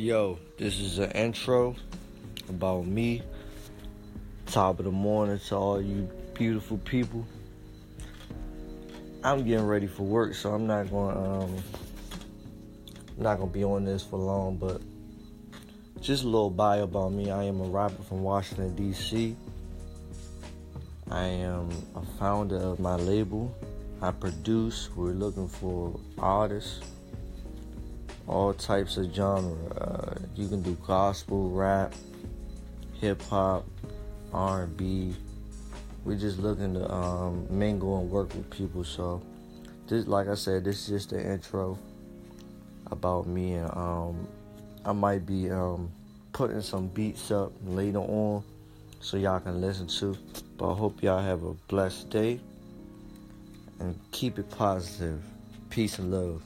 Yo, this is an intro about me. Top of the morning to all you beautiful people. I'm getting ready for work, so I'm not going to um not to be on this for long, but just a little bio about me. I am a rapper from Washington D.C. I am a founder of my label. I produce. We're looking for artists all types of genre. Uh, you can do gospel, rap, hip hop, R&B. We're just looking to um, mingle and work with people. So, this, like I said, this is just the intro about me, and um, I might be um, putting some beats up later on so y'all can listen to. But I hope y'all have a blessed day and keep it positive. Peace and love.